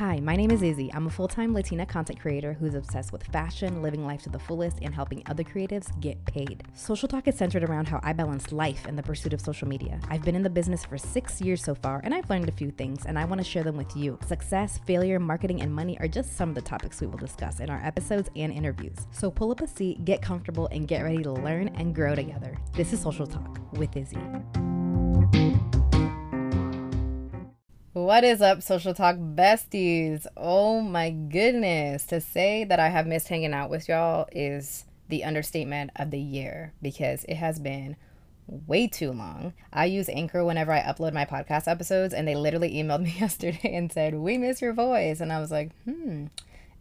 Hi, my name is Izzy. I'm a full time Latina content creator who's obsessed with fashion, living life to the fullest, and helping other creatives get paid. Social Talk is centered around how I balance life and the pursuit of social media. I've been in the business for six years so far, and I've learned a few things, and I want to share them with you. Success, failure, marketing, and money are just some of the topics we will discuss in our episodes and interviews. So pull up a seat, get comfortable, and get ready to learn and grow together. This is Social Talk with Izzy. What is up, Social Talk besties? Oh my goodness. To say that I have missed hanging out with y'all is the understatement of the year because it has been way too long. I use Anchor whenever I upload my podcast episodes, and they literally emailed me yesterday and said, We miss your voice. And I was like, hmm,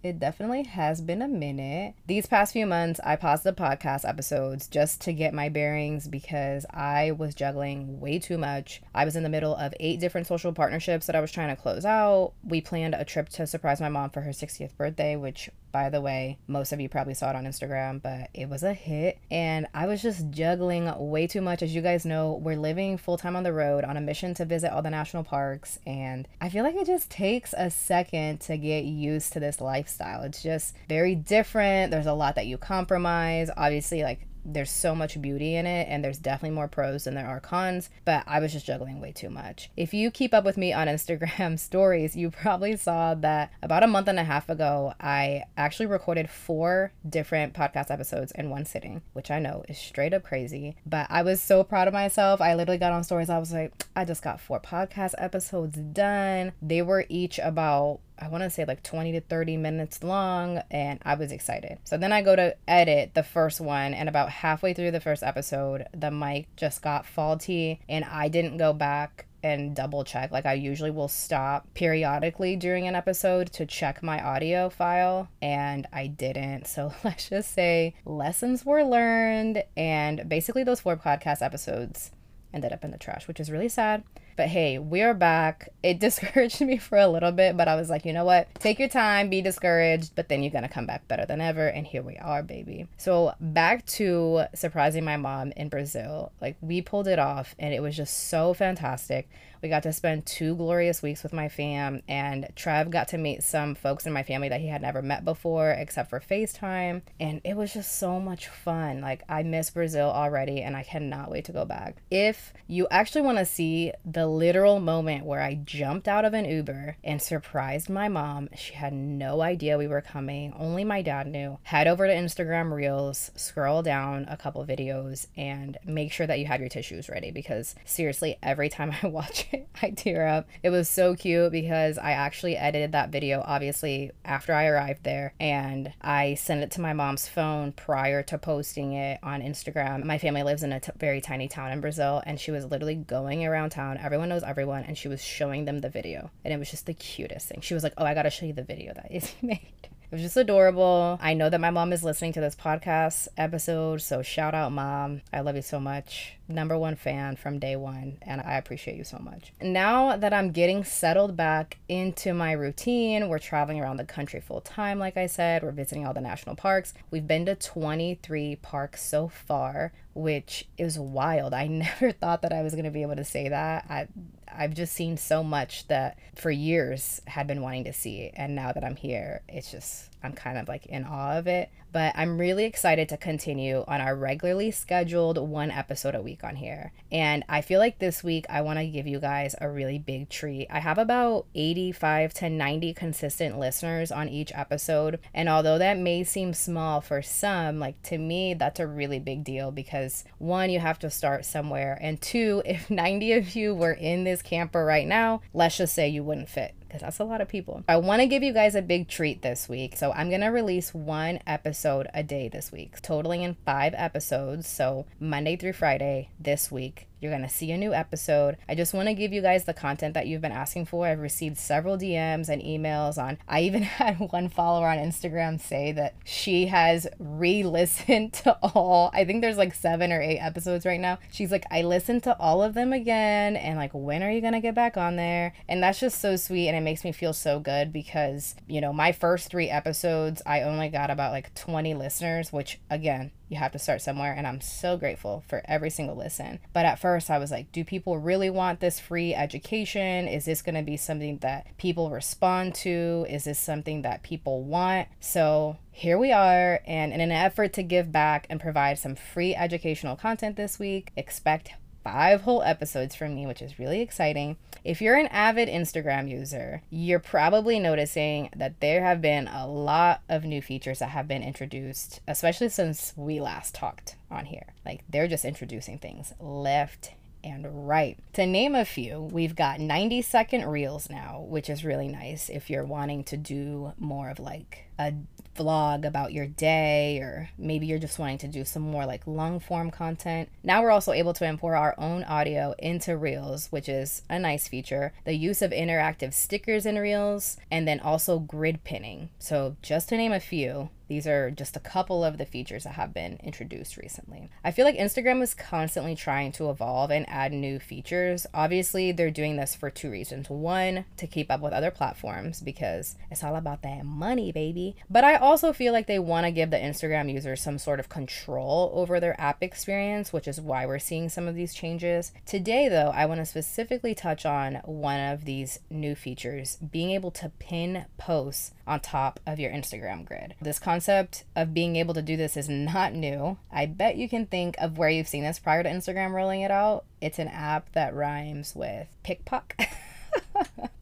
it definitely has been a minute. These past few months, I paused the podcast episodes just to get my bearings because I was juggling way too much. I was in the middle of eight different social partnerships that I was trying to close out. We planned a trip to surprise my mom for her 60th birthday, which by the way. Most of you probably saw it on Instagram, but it was a hit. And I was just juggling way too much. As you guys know, we're living full time on the road on a mission to visit all the national parks. And I feel like it just takes a second to get used to this lifestyle. It's just very different. There's a lot that you compromise. Obviously, like there's so much beauty in it and there's definitely more pros than there are cons but i was just juggling way too much. If you keep up with me on instagram stories you probably saw that about a month and a half ago i actually recorded four different podcast episodes in one sitting which i know is straight up crazy but i was so proud of myself. I literally got on stories. I was like i just got four podcast episodes done. They were each about I want to say like 20 to 30 minutes long, and I was excited. So then I go to edit the first one, and about halfway through the first episode, the mic just got faulty, and I didn't go back and double check. Like I usually will stop periodically during an episode to check my audio file, and I didn't. So let's just say lessons were learned, and basically, those four podcast episodes ended up in the trash, which is really sad. But hey, we're back. It discouraged me for a little bit, but I was like, you know what? Take your time, be discouraged, but then you're going to come back better than ever. And here we are, baby. So back to surprising my mom in Brazil. Like, we pulled it off, and it was just so fantastic. We got to spend two glorious weeks with my fam, and Trev got to meet some folks in my family that he had never met before, except for FaceTime. And it was just so much fun. Like, I miss Brazil already, and I cannot wait to go back. If you actually want to see the literal moment where I jumped out of an Uber and surprised my mom, she had no idea we were coming, only my dad knew. Head over to Instagram Reels, scroll down a couple videos, and make sure that you have your tissues ready because seriously, every time I watch it, I tear up. It was so cute because I actually edited that video obviously after I arrived there and I sent it to my mom's phone prior to posting it on Instagram. My family lives in a t- very tiny town in Brazil and she was literally going around town. Everyone knows everyone and she was showing them the video and it was just the cutest thing. She was like, "Oh, I got to show you the video that Izzy made." It was just adorable. I know that my mom is listening to this podcast episode, so shout out, mom. I love you so much. Number one fan from day one, and I appreciate you so much. Now that I'm getting settled back into my routine, we're traveling around the country full time, like I said. We're visiting all the national parks. We've been to 23 parks so far, which is wild. I never thought that I was going to be able to say that. I, I've just seen so much that for years had been wanting to see. And now that I'm here, it's just, I'm kind of like in awe of it but I'm really excited to continue on our regularly scheduled one episode a week on here. And I feel like this week I want to give you guys a really big treat. I have about 85 to 90 consistent listeners on each episode. And although that may seem small for some, like to me, that's a really big deal because one, you have to start somewhere. And two, if 90 of you were in this camper right now, let's just say you wouldn't fit because that's a lot of people. I want to give you guys a big treat this week. So I'm going to release one episode a day this week, totaling in five episodes. So Monday through Friday this week. You're going to see a new episode. I just want to give you guys the content that you've been asking for. I've received several DMs and emails on. I even had one follower on Instagram say that she has re listened to all, I think there's like seven or eight episodes right now. She's like, I listened to all of them again. And like, when are you going to get back on there? And that's just so sweet. And it makes me feel so good because, you know, my first three episodes, I only got about like 20 listeners, which again, You have to start somewhere, and I'm so grateful for every single listen. But at first, I was like, do people really want this free education? Is this going to be something that people respond to? Is this something that people want? So here we are, and in an effort to give back and provide some free educational content this week, expect five whole episodes from me, which is really exciting. If you're an avid Instagram user, you're probably noticing that there have been a lot of new features that have been introduced, especially since we last talked on here. Like they're just introducing things left and right. To name a few, we've got 90 second reels now, which is really nice if you're wanting to do more of like a vlog about your day, or maybe you're just wanting to do some more like long form content. Now we're also able to import our own audio into Reels, which is a nice feature. The use of interactive stickers in Reels, and then also grid pinning. So, just to name a few, these are just a couple of the features that have been introduced recently. I feel like Instagram is constantly trying to evolve and add new features. Obviously, they're doing this for two reasons. One, to keep up with other platforms because it's all about that money, baby. But I also feel like they want to give the Instagram users some sort of control over their app experience, which is why we're seeing some of these changes. Today, though, I want to specifically touch on one of these new features being able to pin posts on top of your Instagram grid. This concept of being able to do this is not new. I bet you can think of where you've seen this prior to Instagram rolling it out. It's an app that rhymes with pickpock.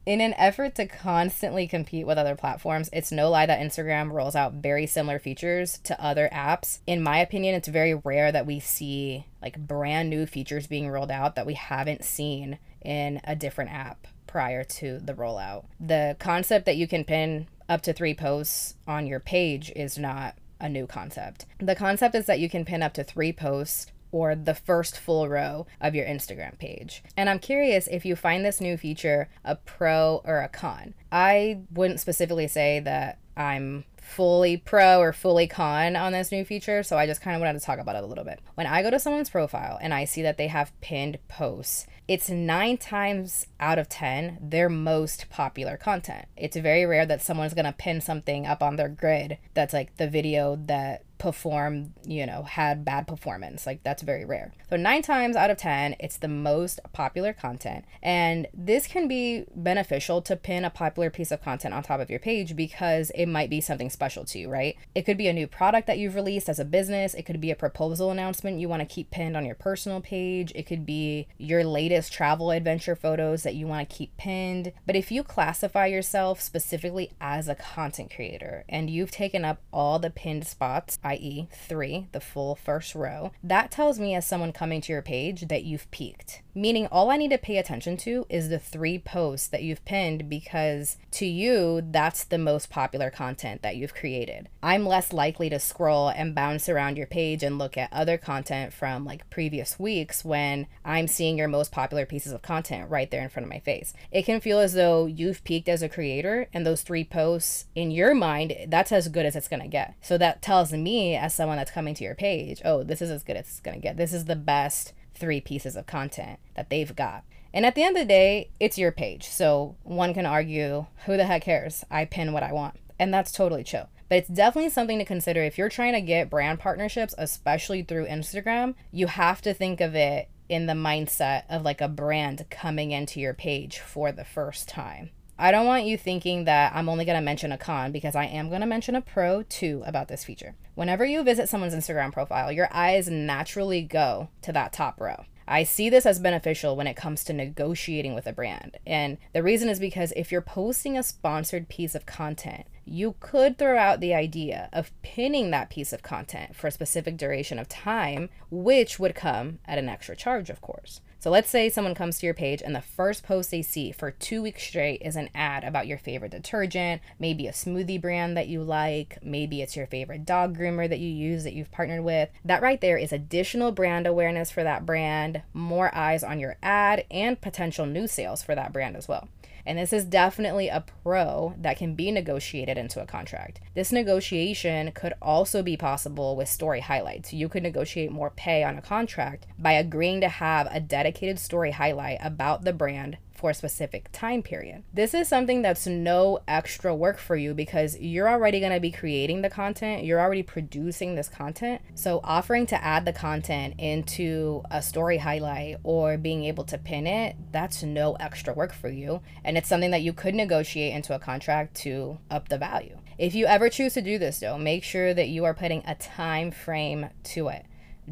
In an effort to constantly compete with other platforms, it's no lie that Instagram rolls out very similar features to other apps. In my opinion, it's very rare that we see like brand new features being rolled out that we haven't seen in a different app prior to the rollout. The concept that you can pin up to three posts on your page is not a new concept. The concept is that you can pin up to three posts or the first full row of your Instagram page. And I'm curious if you find this new feature a pro or a con. I wouldn't specifically say that I'm fully pro or fully con on this new feature, so I just kind of wanted to talk about it a little bit. When I go to someone's profile and I see that they have pinned posts, it's nine times out of 10 their most popular content. It's very rare that someone's gonna pin something up on their grid that's like the video that perform, you know, had bad performance. Like that's very rare. So 9 times out of 10, it's the most popular content. And this can be beneficial to pin a popular piece of content on top of your page because it might be something special to you, right? It could be a new product that you've released as a business, it could be a proposal announcement you want to keep pinned on your personal page, it could be your latest travel adventure photos that you want to keep pinned. But if you classify yourself specifically as a content creator and you've taken up all the pinned spots i.e., three, the full first row, that tells me as someone coming to your page that you've peaked. Meaning, all I need to pay attention to is the three posts that you've pinned because to you, that's the most popular content that you've created. I'm less likely to scroll and bounce around your page and look at other content from like previous weeks when I'm seeing your most popular pieces of content right there in front of my face. It can feel as though you've peaked as a creator, and those three posts in your mind, that's as good as it's gonna get. So that tells me as someone that's coming to your page, oh, this is as good as it's to get. This is the best three pieces of content that they've got. And at the end of the day, it's your page. So one can argue, who the heck cares? I pin what I want. And that's totally chill. But it's definitely something to consider if you're trying to get brand partnerships, especially through Instagram. You have to think of it in the mindset of like a brand coming into your page for the first time. I don't want you thinking that I'm only going to mention a con because I am going to mention a pro too about this feature. Whenever you visit someone's Instagram profile, your eyes naturally go to that top row. I see this as beneficial when it comes to negotiating with a brand. And the reason is because if you're posting a sponsored piece of content, you could throw out the idea of pinning that piece of content for a specific duration of time, which would come at an extra charge, of course. So let's say someone comes to your page and the first post they see for two weeks straight is an ad about your favorite detergent, maybe a smoothie brand that you like, maybe it's your favorite dog groomer that you use that you've partnered with. That right there is additional brand awareness for that brand, more eyes on your ad, and potential new sales for that brand as well. And this is definitely a pro that can be negotiated into a contract. This negotiation could also be possible with story highlights. You could negotiate more pay on a contract by agreeing to have a dedicated story highlight about the brand for a specific time period. This is something that's no extra work for you because you're already going to be creating the content, you're already producing this content. So, offering to add the content into a story highlight or being able to pin it, that's no extra work for you. And it's something that you could negotiate into a contract to up the value. If you ever choose to do this, though, make sure that you are putting a time frame to it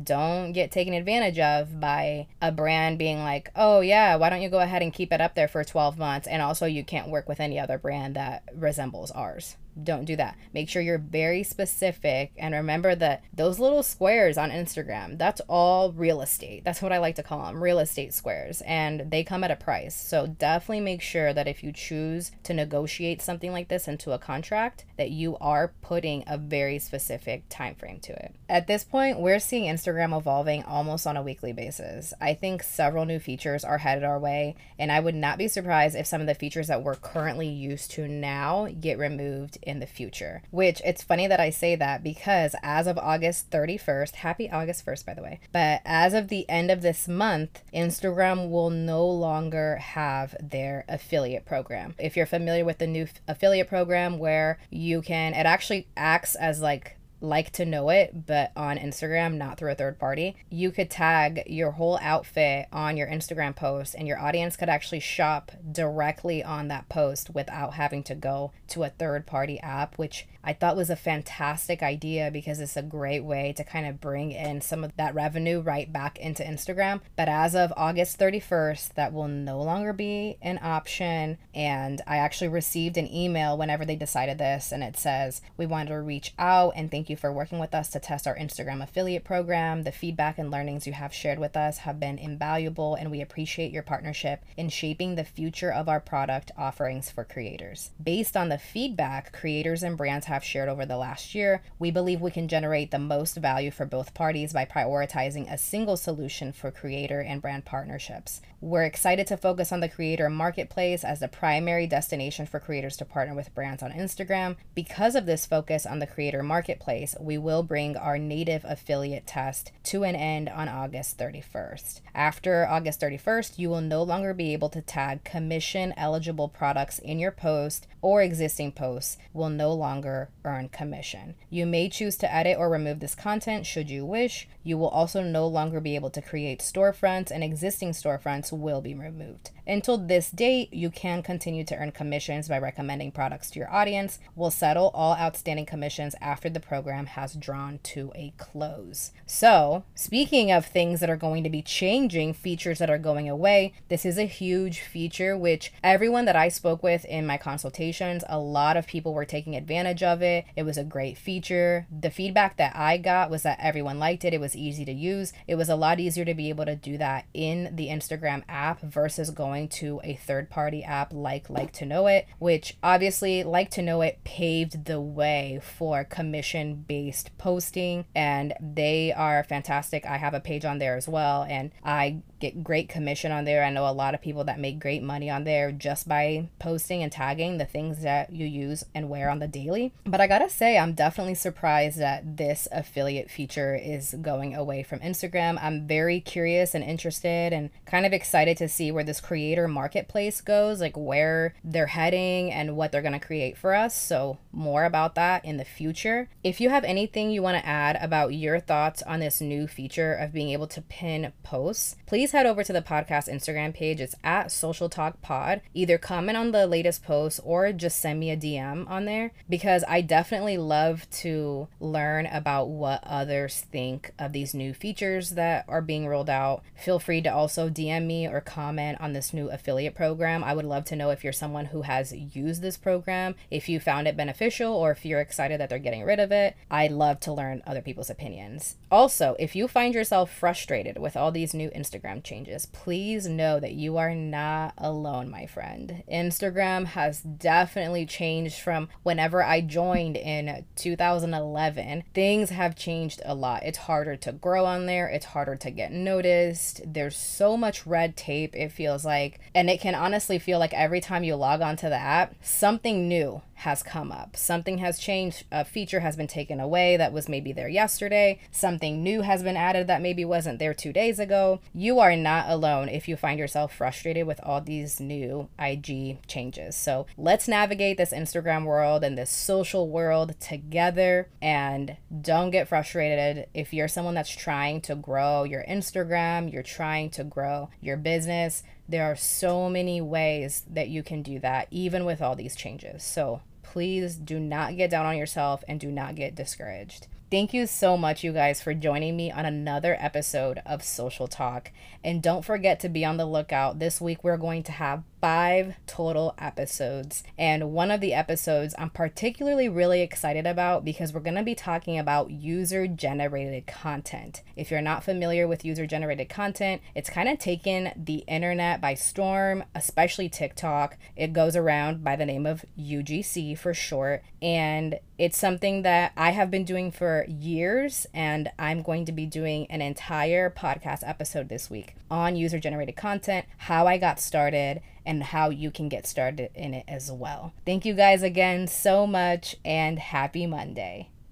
don't get taken advantage of by a brand being like, oh, yeah, why don't you go ahead and keep it up there for 12 months? And also, you can't work with any other brand that resembles ours don't do that. Make sure you're very specific and remember that those little squares on Instagram, that's all real estate. That's what I like to call them real estate squares, and they come at a price. So definitely make sure that if you choose to negotiate something like this into a contract, that you are putting a very specific time frame to it. At this point, we're seeing Instagram evolving almost on a weekly basis. I think several new features are headed our way, and I would not be surprised if some of the features that we're currently used to now get removed in the future. Which it's funny that I say that because as of August 31st, happy August 1st, by the way, but as of the end of this month, Instagram will no longer have their affiliate program. If you're familiar with the new affiliate program where you can, it actually acts as like like to know it, but on Instagram, not through a third party, you could tag your whole outfit on your Instagram post and your audience could actually shop directly on that post without having to go to a third party app, which I thought was a fantastic idea because it's a great way to kind of bring in some of that revenue right back into Instagram. But as of August 31st, that will no longer be an option. And I actually received an email whenever they decided this, and it says, We wanted to reach out and thank you for working with us to test our Instagram affiliate program. The feedback and learnings you have shared with us have been invaluable, and we appreciate your partnership in shaping the future of our product offerings for creators. Based on the feedback creators and brands have have shared over the last year, we believe we can generate the most value for both parties by prioritizing a single solution for creator and brand partnerships. We're excited to focus on the creator marketplace as the primary destination for creators to partner with brands on Instagram. Because of this focus on the creator marketplace, we will bring our native affiliate test to an end on August 31st. After August 31st, you will no longer be able to tag commission eligible products in your post or existing posts will no longer earn commission. You may choose to edit or remove this content should you wish. You will also no longer be able to create storefronts, and existing storefronts will be removed. Until this date, you can continue to earn commissions by recommending products to your audience. We'll settle all outstanding commissions after the program has drawn to a close. So, speaking of things that are going to be changing, features that are going away, this is a huge feature which everyone that I spoke with in my consultations, a lot of people were taking advantage of it. It was a great feature. The feedback that I got was that everyone liked it. It was easy to use. It was a lot easier to be able to do that in the Instagram app versus going going to a third party app like Like to Know It, which obviously Like to Know It paved the way for commission based posting and they are fantastic. I have a page on there as well and I get great commission on there. I know a lot of people that make great money on there just by posting and tagging the things that you use and wear on the daily. But I gotta say, I'm definitely surprised that this affiliate feature is going away from Instagram. I'm very curious and interested and kind of excited to see where this creator marketplace goes, like where they're heading and what they're gonna create for us. So, more about that in the future. If you have anything you wanna add about your thoughts on this new feature of being able to pin posts, please head over to the podcast Instagram page. It's at Social Talk Pod. Either comment on the latest post or just send me a DM on there because I definitely love to learn about what others think of these new features that are being rolled out. Feel free to also DM me or comment on this new affiliate program. I would love to know if you're someone who has used this program, if you found it beneficial, or if you're excited that they're getting rid of it. I'd love to learn other people's opinions. Also, if you find yourself frustrated with all these new Instagram Instagram changes, please know that you are not alone, my friend. Instagram has definitely changed from whenever I joined in 2011. Things have changed a lot. It's harder to grow on there, it's harder to get noticed. There's so much red tape, it feels like. And it can honestly feel like every time you log onto the app, something new has come up. Something has changed. A feature has been taken away that was maybe there yesterday. Something new has been added that maybe wasn't there two days ago. You are not alone if you find yourself frustrated with all these new IG changes. So let's navigate this Instagram world and this social world together and don't get frustrated if you're someone that's trying to grow your Instagram, you're trying to grow your business there are so many ways that you can do that, even with all these changes. So please do not get down on yourself and do not get discouraged. Thank you so much, you guys, for joining me on another episode of Social Talk. And don't forget to be on the lookout. This week, we're going to have five total episodes. And one of the episodes I'm particularly really excited about because we're going to be talking about user generated content. If you're not familiar with user generated content, it's kind of taken the internet by storm, especially TikTok. It goes around by the name of UGC for short. And it's something that I have been doing years, and I'm going to be doing an entire podcast episode this week on user generated content, how I got started, and how you can get started in it as well. Thank you guys again so much, and happy Monday.